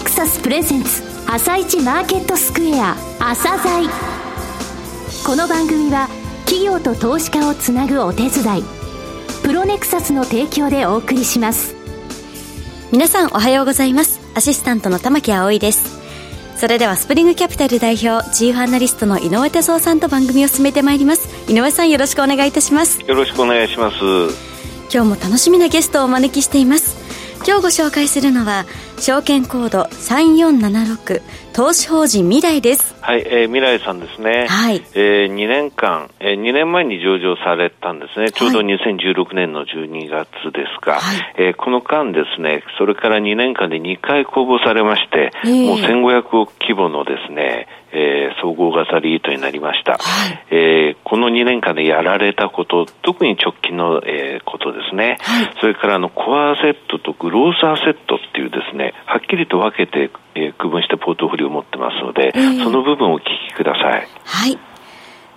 ネクサスプレゼンツ朝一マーケットスクエア朝鮮。この番組は企業と投資家をつなぐお手伝いプロネクサスの提供でお送りします。皆さんおはようございます。アシスタントの玉木葵です。それではスプリングキャピタル代表チーフアナリストの井上哲夫さんと番組を進めてまいります。井上さんよろしくお願いいたします。よろしくお願いします。今日も楽しみなゲストをお招きしています。今日ご紹介するのは証券コード3476投資法人未来です。はい、えー、未来さんですね。はい。えー、2年間、えー、2年前に上場されたんですね。ちょうど2016年の12月ですが、はい、えー、この間ですね、それから2年間で2回公募されまして、えー、もう1500億規模のですね、えー、総合型リートになりました、はい、えー、この2年間でやられたこと、特に直近の、えー、ことですね、はい、それからあのコアアセットとグロースアセットっていうですね、はっきりと分けて、えー、区分してポートフォリオを持ってますので、えー、その部分をお聞きください。はい。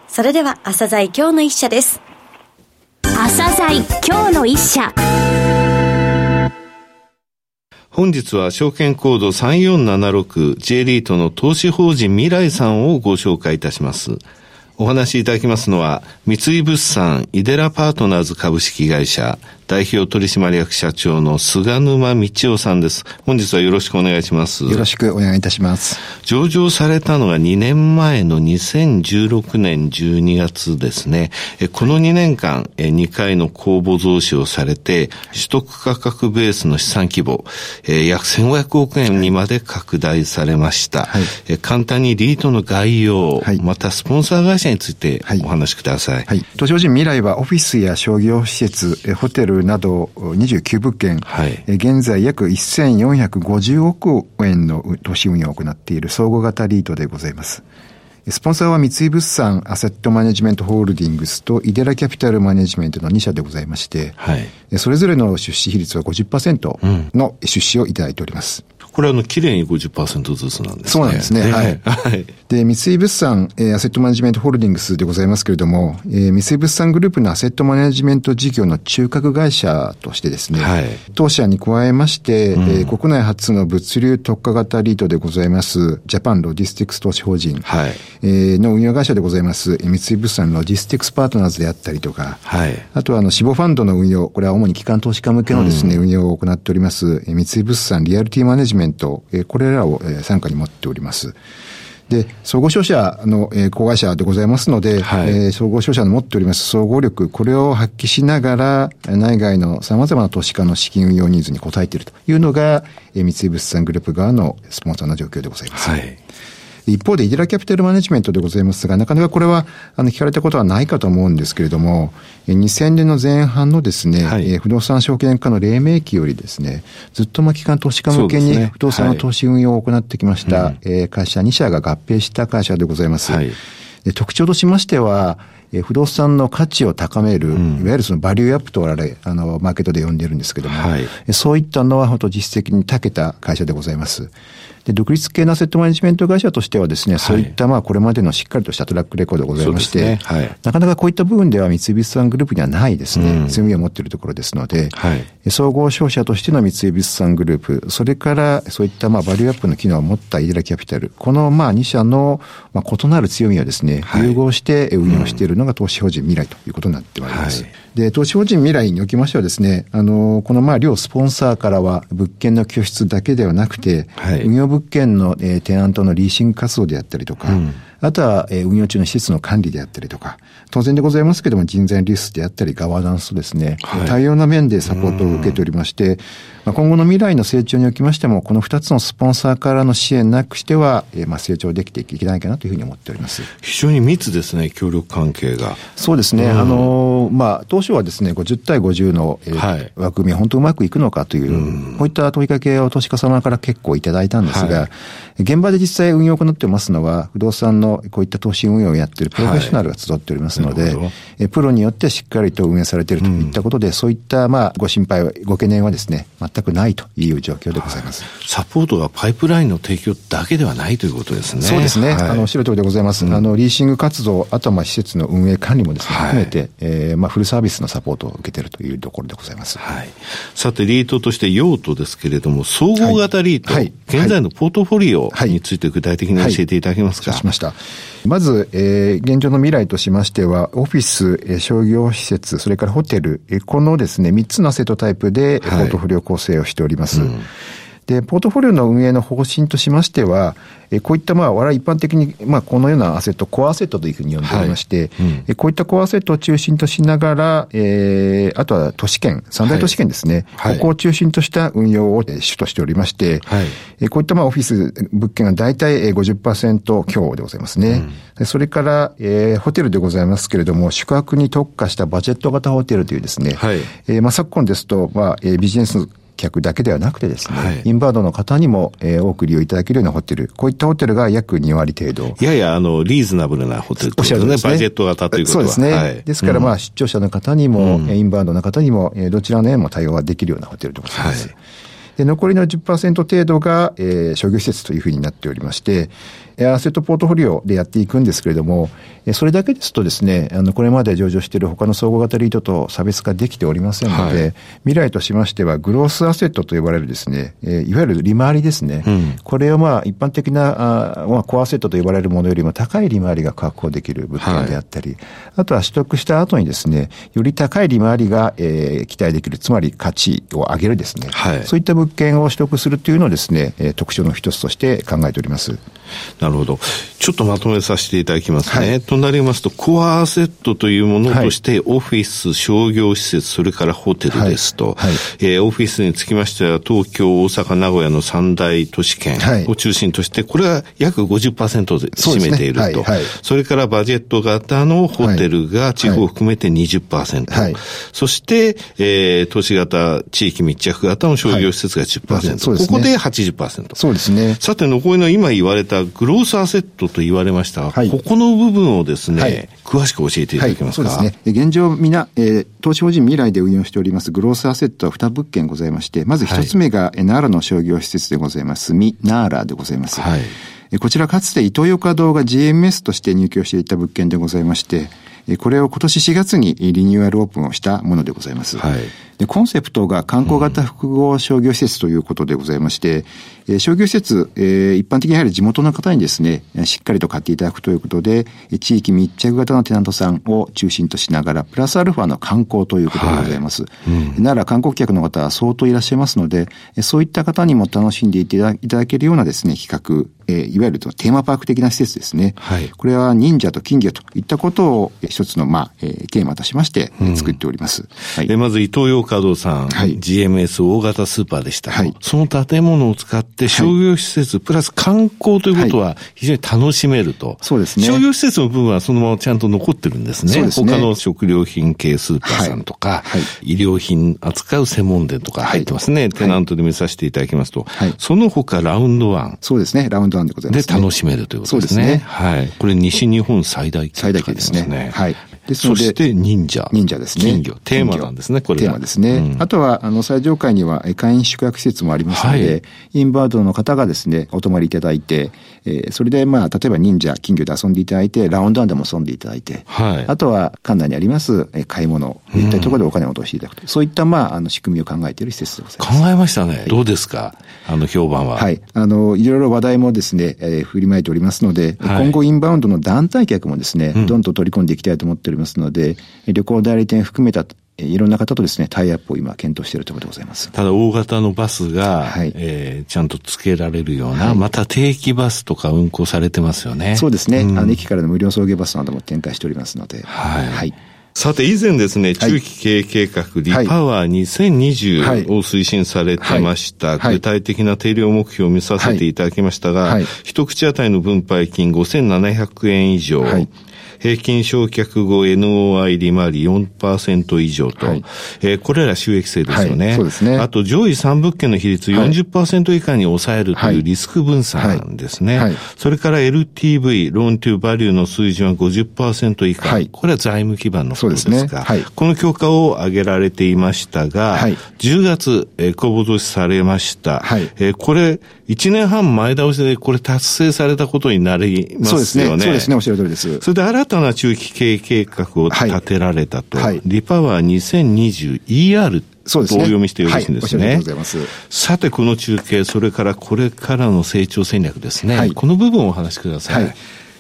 それでは、朝鮮今日の一社です。朝鮮今日の一社。本日は証券コード 3476J リートの投資法人未来さんをご紹介いたします。お話しいただきますのは、三井物産イデラパートナーズ株式会社代表取締役社長の菅沼道夫さんです。本日はよろしくお願いします。よろしくお願いいたします。上場されたのが2年前の2016年12月ですね。この2年間、2回の公募増資をされて、取得価格ベースの資産規模、約1500億円にまで拡大されました。はい、簡単にリートの概要、はい、またスポンサー会社についてお話しください。はい。東証人未来はオフィスや商業施設、ホテル、など29物件、はい、現在約1450億円の投資運用を行っている総合型リートでございます。スポンサーは三井物産アセットマネジメントホールディングスとイデラキャピタルマネジメントの2社でございまして、はい、それぞれの出資比率は50%の出資をいただいております。これはあの、綺麗に50%ずつなんですね。そうなんですね。はい。はい。で、三井物産、えー、アセットマネジメントホールディングスでございますけれども、えー、三井物産グループのアセットマネジメント事業の中核会社としてですね、はい。当社に加えまして、うん、えー、国内初の物流特化型リートでございます、ジャパンロジスティクス投資法人、はい。えー、の運用会社でございます、三井物産ロジスティクスパートナーズであったりとか、はい。あとは、あの、死亡ファンドの運用、これは主に機関投資家向けのですね、うん、運用を行っております、三井物産リアルティマネジメント、えー、これれらを、え傘下に持っております。で、総合商社の、えー、子会社でございますので、はい、えー、総合商社の持っております総合力、これを発揮しながら、内外の様々な投資家の資金運用ニーズに応えているというのが、えー、三井物産グループ側のスポンサーの状況でございます。はい一方で、イデラキャピタルマネジメントでございますが、なかなかこれは、あの、聞かれたことはないかと思うんですけれども、2000年の前半のですね、はい、不動産証券化の黎明期よりですね、ずっとまあ、機関投資家向けに不動産の投資運用を行ってきました、ねはい、会社2社が合併した会社でございます。はい、特徴としましては、不動産の価値を高める、うん、いわゆるそのバリューアップと我々、あの、マーケットで呼んでるんですけども、はい、そういったのは本当実績に長けた会社でございます。で、独立系のアセットマネジメント会社としてはですね、はい、そういったまあこれまでのしっかりとしたトラックレコードございまして、ね。はい、なかなかこういった部分では三井物産グループにはないですね、強みを持っているところですので、はい、総合商社としての三井物産グループ、それからそういったまあバリューアップの機能を持ったイデラキャピタル、このまあ2社のまあ異なる強みをですね、融合して運用しているのが投資法人みらいということになってまいります。で、投資法人みらいにおきましてはですね、あの、このまあ両スポンサーからは物件の拠出だけではなくて、はい、運用物件の、えー、テナントのリーシング活動であったりとか、うん。あとは、えー、運用中の施設の管理であったりとか、当然でございますけども人材リスであったりガバナンスとですね、はい、多様な面でサポートを受けておりまして、まあ、今後の未来の成長におきましても、この2つのスポンサーからの支援なくしては、えー、まあ成長できていけないかなというふうに思っております。非常に密ですね、協力関係が。そうですね。うん、あのー、まあ、当初はですね、50対50の、えーはい、枠組み、本当うまくいくのかという、うん、こういった問いかけを投資家様から結構いただいたんですが、はい、現場で実際運用を行ってますのは、不動産のこういった投資運用をやっているプロフェッショナルが集っておりますので、はい、プロによってしっかりと運営されているといったことで、うん、そういった、まあ、ご心配、ご懸念はですね、全くないという状況でございます。サポートがパイプラインの提供だけではないということですね。そうですね。はい、あの、おっしゃる通りでございます。うん、あの、リーシング活動、あとはまあ施設の運営管理もですね、含めて、えー、まあフルサービスのサポートを受けているというところでございます。はい。さて、リートとして用途ですけれども、総合型リート、はい、現在のポートフォリオについて具体的に教えていただけますか？はい、しました。まず、えー、現状の未来としましては、オフィス、えー、商業施設、それからホテル、えー、このですね、3つのアセットタイプで、ポートフォリオ構成をしております。うんで、ポートフォリオの運営の方針としましては、えこういった、まあ、我々一般的に、まあ、このようなアセット、コアアセットというふうに呼んでおりまして、はいうん、こういったコアアセットを中心としながら、えー、あとは都市圏、三大都市圏ですね、はい、ここを中心とした運用を主としておりまして、はい、えこういったまあオフィス物件が大体50%強でございますね。うん、それから、えー、ホテルでございますけれども、宿泊に特化したバジェット型ホテルというですね、はい、えー、まあ昨今ですと、まあ、えー、ビジネス客だけではなくてですね、はい、インバウンドの方にも、えー、多く利用いただけるようなホテル、こういったホテルが約2割程度。いやいや、あの、リーズナブルなホテルということですね。バジェット型ということは。そうですね。はい、ですから、まあ、出張者の方にも、うん、インバウンドの方にも、えー、どちらの円も対応ができるようなホテルでございます。はいで残りの10%程度が、えー、商業施設というふうになっておりまして、アセットポートフォリオでやっていくんですけれども、それだけですとですね、あの、これまで上場している他の総合型リートと差別化できておりませんので、はい、未来としましては、グロースアセットと呼ばれるですね、いわゆる利回りですね。うん、これをまあ、一般的な、あまあ、コアアセットと呼ばれるものよりも高い利回りが確保できる物件であったり、はい、あとは取得した後にですね、より高い利回りが、えー、期待できる、つまり価値を上げるですね、はい、そういった物件を取得するというのをですね、特徴の一つとして考えております。なるほど。ちょっとまとめさせていただきますね。はい、となりますと、コアアセットというものとして、オフィス、商業施設、それからホテルですと、はい。はい、えー、オフィスにつきましては、東京、大阪、名古屋の三大都市圏を中心として、これは約50%で占めていると。そ、ね。れからバジェット型のホテルが地方を含めて20%。はい、そして、えー、都市型、地域密着型の商業施設が10%。はい、ね、ここで80%。そうですね。さて、残りの今言われたグロースアセットと言われましたはい、ここの部分をですね、はい、詳しく教えていただけますか、はい、そうですね。現状、みな、えー、投資法人未来で運用しておりますグロースアセットは2物件ございまして、まず1つ目が、はい、奈良の商業施設でございます、ミ・ナーラでございます。はい、こちらかつてイトーヨーカ堂が GMS として入居していた物件でございまして、これを今年4月にリニューアルオープンをしたものでございます。はい、でコンセプトが観光型複合商業施設ということでございまして、えー、商業施設、えー、一般的にやはり地元の方にですね、しっかりと買っていただくということで、地域密着型のテナントさんを中心としながら、プラスアルファの観光ということでございます。はいうん、なら観光客の方は相当いらっしゃいますので、そういった方にも楽しんでいただけるようなですね、企画、えー、いわゆるテーマパーク的な施設ですね。はい、これは忍者と金魚といったことを一つの、まあ、えー、テーマとしまして作っております。うん、はい、まず、伊東洋華堂さん、はい、GMS 大型スーパーでした。はい、その建物を使って商業施設、プラス観光ということは非常に楽しめると。そうですね。商業施設の部分はそのままちゃんと残ってるんですね。そうですね。他の食料品系スーパーさんとか、はい、医療品扱う専門店とか入ってますね。テナントで見させていただきますと。はい、その他ラウンドワン。そうですね。ラウンドワンでございます、ね、で楽しめるということですね。そうですね。はい。これ西日本最大級、最大級ですね。はい。ですので。そして忍者。忍者ですね。金魚。テーマなんですね、これテーマですね。うん、あとは、あの、最上階には会員宿泊施設もありますので、はい、インバウンドの方がですね、お泊まりいただいて、えー、それで、まあ、例えば忍者、金魚で遊んでいただいて、ラウンドワンでも遊んでいただいて、はい、あとは、館内にあります、え買い物、いったところでお金を落としていただくと、うん、そういった、まあ、あの、仕組みを考えている施設でございます。考えましたね。はい、どうですか？あの、評判は。はい。あの、いろいろ話題もですね、えー、振りまいておりますので、今後インバウンドの団体客もですね、どんどん取り込んでいきたいと思っておりますので、旅行代理店含めたいろんな方とですね、タイアップを今検討しているところでございます。ただ大型のバスが、はい、えー、ちゃんとつけられるような、はい、また定期バスとか運行されてますよね。そうですね。うん、あの駅からの無料送迎バスなども展開しておりますので。はい。はい、さて、以前ですね、中期経営計画、リパワー2020を推進されてました、具体的な定量目標を見させていただきましたが、一口当たりの分配金5700円以上、平均償却後 NOI 利回り4%以上と、はい、えー、これら収益性ですよね。はい、そうですね。あと上位3物件の比率40%以下に抑えるというリスク分散なんですね。はい、それから LTV、ローントゥーバリューの水準は50%以下。はい、これは財務基盤のことですが、すねはい、この強化を挙げられていましたが、はい、10月、えー、公募増資されました。はい、えー、これ、1年半前倒しでこれ達成されたことになりますよね。そうですね。そうですね。おっしゃる通りです。それで新たな中期経営計画を立てられたと。はい、リパワー 2020ER そうですね。お読みしてよろしいんですね。はい。さて、この中継、それからこれからの成長戦略ですね。はい、この部分をお話しください。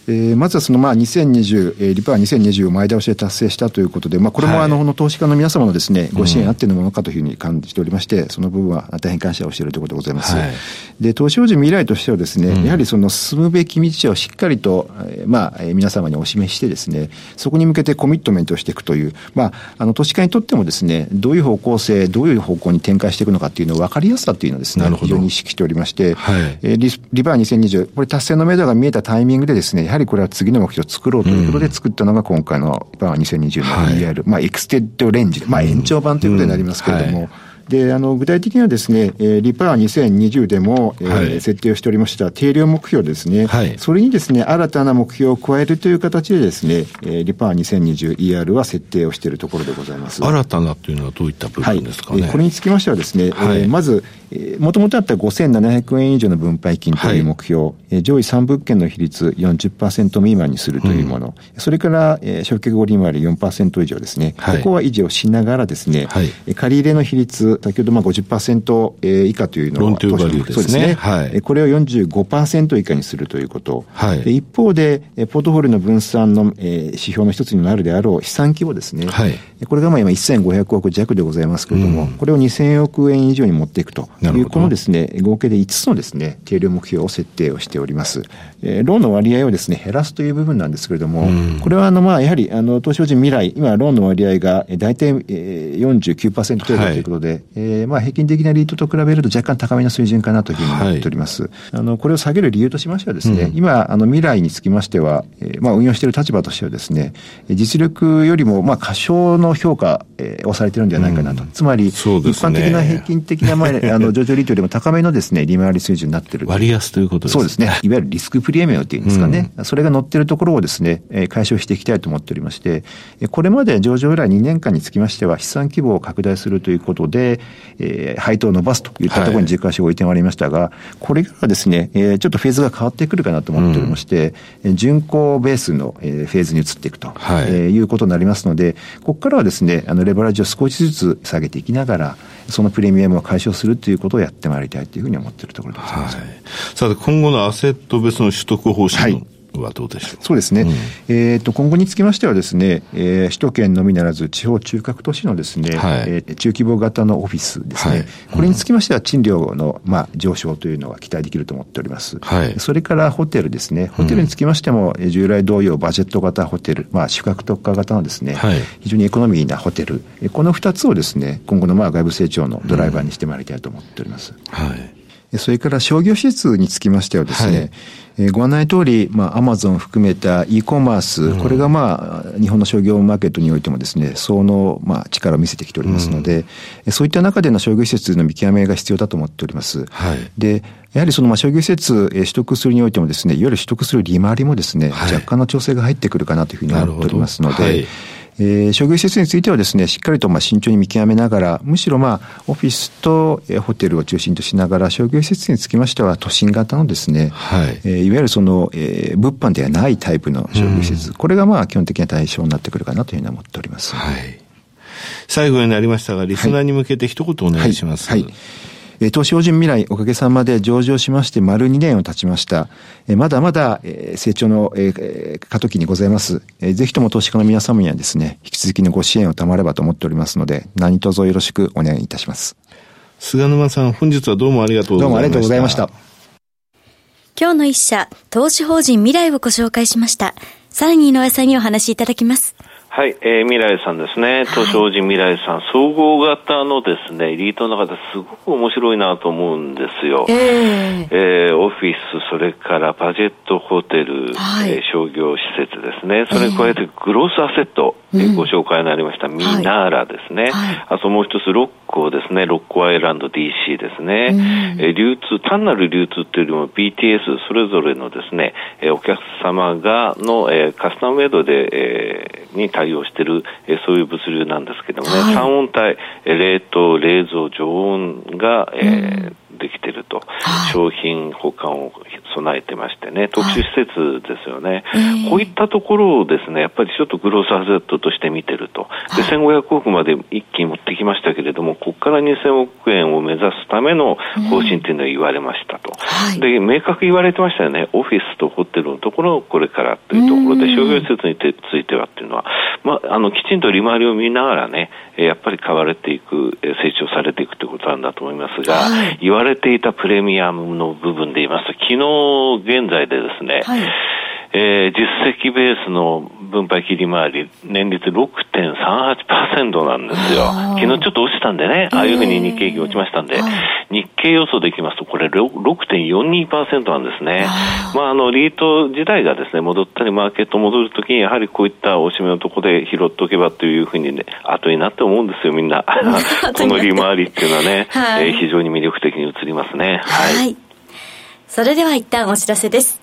はいえー、まずはそのまあ2020、えー、リパー2020を前倒しで達成したということで、まあ、これもあの、はい、投資家の皆様のですね、ご支援あってのものかというふうに感じておりまして、その部分は大変感謝をしているということでございます。はい、で、投資法人みらいとしてはですね、うん、やはりその進むべき道をしっかりと、えー、まあ、皆様にお示ししてですね、そこに向けてコミットメントをしていくという、まあ、あの、投資家にとってもですね、どういう方向性、どういう方向に展開していくのかっていうのを分かりやすさっていうのをですね、非常に意識しておりまして、はい、えー、 Repower 2020、これ達成の目処が見えたタイミングでですね、やはりこれは次の目標を作ろうということで作ったのが今回のバー2020の ER、はい、まあ Extended Range、まあ延長版ということになりますけれども、うんはいで、あの、具体的にはですね、えー、 Repower 2020でも、えー、はい、設定をしておりました定量目標ですね。はい、それにですね、新たな目標を加えるという形でですね、えー、 Repower 2020ER は設定をしているところでございます。新たなというのはどういった部分ですかね。はい、これにつきましてはですね、はい、えー、まず、もともとあった5700円以上の分配金という目標、はい、上位3物件の比率40%未満にするというもの、うん、それから、えー、償却後利回り4%以上ですね、はい、ここは維持をしながらですね、はい、借り入れの比率、先ほどまあ50%以下というのは、ロンですね。そうですね。はい、これを45%以下にするということ。はい、一方で、ポートフォリオの分散の、えー、指標の一つになるであろう資産規模ですね。はい、これがまあ今1500億弱でございますけれども、うん、これを2000億円以上に持っていくという、このですね、合計で5つのですね、定量目標を設定をしております。えー、ローンの割合をですね、減らすという部分なんですけれども、うん、これはあのまあやはりあの投資法人未来、今ローンの割合が大体、えー、49%程度ということで、はい、えー、まあ平均的なリートと比べると若干高めの水準かなというふうに思っております。はい、あのこれを下げる理由としましてはですね、うん、今あの未来につきましては、えー、まあ運用している立場としてはですね、実力よりもまあ過小の評価、えー、をされているんではないかなと。うん、つまり、ね、一般的な平均的な、まあ、あの上場リートよりも高めのですね、利回り水準になっている。割安ということですね。そうですね。いわゆるリスクプレミアムっていうんですかね。うん、それが乗っているところをですね、えー、解消していきたいと思っておりまして、これまで上場以来2年間につきましては、資産規模を拡大するということで、えー、配当を伸ばすといったところに軸足を置いてまいりましたが、はい、これからですね、えー、ちょっとフェーズが変わってくるかなと思っておりまして、うん、巡航ベースの、えー、フェーズに移っていくと、はいえー、いうことになりますので、ここからはですね、あのレバレッジを少しずつ下げていきながら、そのプレミアムを解消するということをやってまいりたいというふうに思っているところでございます。はい、さて、今後のアセット別の取得方針のはどうでしょう？そうですね、うん、えーと、今後につきましてはですね、えー、首都圏のみならず地方中核都市のですね、はい、えー、中規模型のオフィスですね、はい、これにつきましては賃料の、まあ、上昇というのは期待できると思っております、はい、それからホテルですね。ホテルにつきましても、うん、従来同様バジェット型ホテル、まあ、宿泊特化型のですね、はい、非常にエコノミーなホテル。この2つをですね今後のまあ外部成長のドライバーにしてまいりたいと思っております、はいそれから商業施設につきましてはですね、はい。えー、ご案内通り、まあ、アマゾン含めた e コマース、うん、これがまあ、日本の商業マーケットにおいてもですね、その、まあ、力を見せてきておりますので、うん、そういった中での商業施設の見極めが必要だと思っております。はい、で、やはりそのまあ商業施設、えー、取得するにおいてもですね、いわゆる取得する利回りもですね、はい、若干の調整が入ってくるかなというふうに思っておりますので、えー、商業施設についてはですね、しっかりとまあ慎重に見極めながら、むしろまあ、オフィスと、えー、ホテルを中心としながら、商業施設につきましては、都心型のですね、はい、えー、いわゆるその、えー、物販ではないタイプの商業施設、うん、これがまあ、基本的な対象になってくるかなというふうに思っております。はい。最後になりましたが、リスナーに向けて一言お願いします。はい、はいえー、投資法人未来おかげさまで上場しまして丸2年を経ちました。えー、まだまだ、えー、成長の、えー、過渡期にございます。えー、ぜひとも投資家の皆様にはですね、引き続きのご支援を賜ればと思っておりますので、何卒よろしくお願いいたします。菅沼さん、本日はどうもありがとうございました。どうもありがとうございました。今日の一社、投資法人未来をご紹介しました。さらに井上さんにお話しいただきます。はい、えー、未来さんですね。東証寺未来さん、総合型のですね、リートの中ですごく面白いなと思うんですよ。えー、えー、オフィス、それからバジェットホテル、はい、えー、商業施設ですね。それに加えてグロースアセット、えー、ご紹介になりました、ミナーラですね。はい、あともう一つ、ロッコですね、ロッコアイランド DC ですね。えー、流通、単なる流通っていうよりも BTS、それぞれのですね、えー、お客様がの、えー、カスタムメイドで、えー、に対対応している、えそういう物流なんですけどもね、はい、3温帯、冷凍、冷蔵、常温が、えー、うんできてると、はい、商品保管を備えてましてね、特殊施設ですよね、はい、こういったところをですね、やっぱりちょっとグロースアセットとして見てると、で1500億まで一気に持ってきましたけれども、ここから2000億円を目指すための方針というのは言われましたと、うん、で明確言われてましたよね、オフィスとホテルのところをこれからというところで、商業施設についてはっていうのは、まあ、あのきちんと利回りを見ながらね、やっぱり買われていく、成長されていくということなんだと思いますが、はい、言われていたプレミアムの部分で言いますと、昨日現在でですね、はい。えー、実績ベースの分配切り回り、年率6.38%なんですよ。昨日ちょっと落ちたんでね、ああいうふうに日経平均落ちましたんで、日経予想でいきますと、これ6.42%なんですね。まあ、あの、リート自体がですね、戻ったり、マーケット戻るときに、やはりこういったおしめのところで拾っておけばというふうにね、後になって思うんですよ、みんな。この利回りっていうのはね、はい、えー、非常に魅力的に映りますね。はい。はい、それでは一旦お知らせです。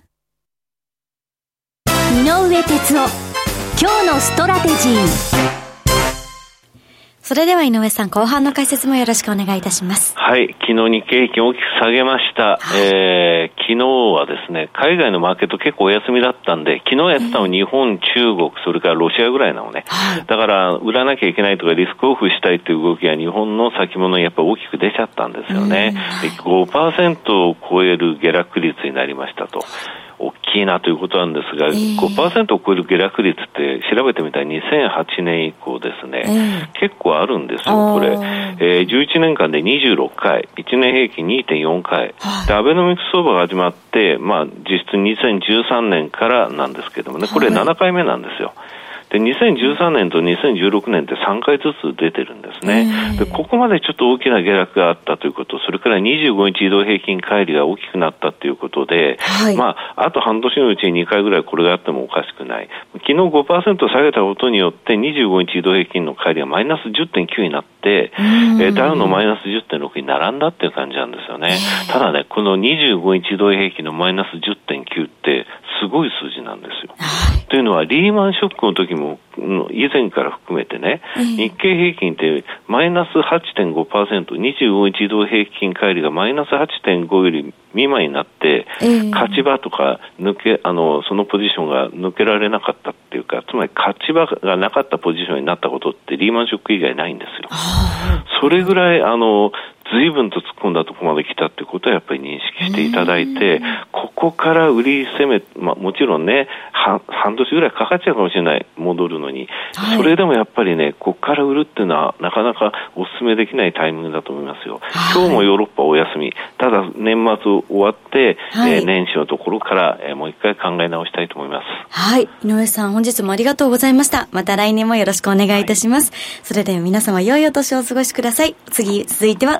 井上哲夫今日のストラテジーそれでは井上さん、後半の解説もよろしくお願いいたします。はい、昨日日経平均大きく下げました。はい、えー、昨日はですね、海外のマーケット結構お休みだったんで、昨日やってたの日本、中国、それからロシアぐらいなのね。はい、だから、売らなきゃいけないとか、リスクオフしたいという動きが日本の先物にやっぱり大きく出ちゃったんですよね。5%を超える下落率になりましたと。大きいなということなんですが、えー、5%を超える下落率って調べてみたら2008年以降ですね、えー、結構あるんですよ、これ。えー、11年間で26回、1年平均2.4回、で、アベノミクス相場が始まって、まあ、実質2013年からなんですけどもね、これ7回目なんですよ。はいで、2013年と2016年って3回ずつ出てるんですね。で、ここまでちょっと大きな下落があったということ、それから25日移動平均乖離が大きくなったということで、はい、まあ、あと半年のうちに2回ぐらいこれがあってもおかしくない。昨日5%下げたことによって25日移動平均の乖離がマイナス10.9になって、えダウのマイナス10.6に並んだっていう感じなんですよね。ただね、この25日移動平均のマイナス10.9ってすごい数字なんですよ。というのは、リーマンショックの時も、以前から含めてね、日経平均ってマイナス8.5%、25日移動平均乖離がマイナス8.5より未満になって、勝ち場とか抜け、あの、そのポジションが抜けられなかったっていうか、つまり勝ち場がなかったポジションになったことってリーマンショック以外ないんですよ。それぐらい、あの、随分と突っ込んだところまで来たってことはやっぱり認識していただいて、ここから売り攻め、まあ、もちろんね半、半年ぐらいかかっちゃうかもしれない、戻るのに、はい、それでもやっぱりね、ここから売るっていうのは、なかなかお勧めできないタイミングだと思いますよ。はい、今日もヨーロッパお休み、ただ年末終わって、はい、えー、年始のところから、えー、もう一回考え直したいと思います。はい。井上さん、本日もありがとうございました。また来年もよろしくお願いいたします。それでは皆様、良いお年をお過ごしください。次、続いては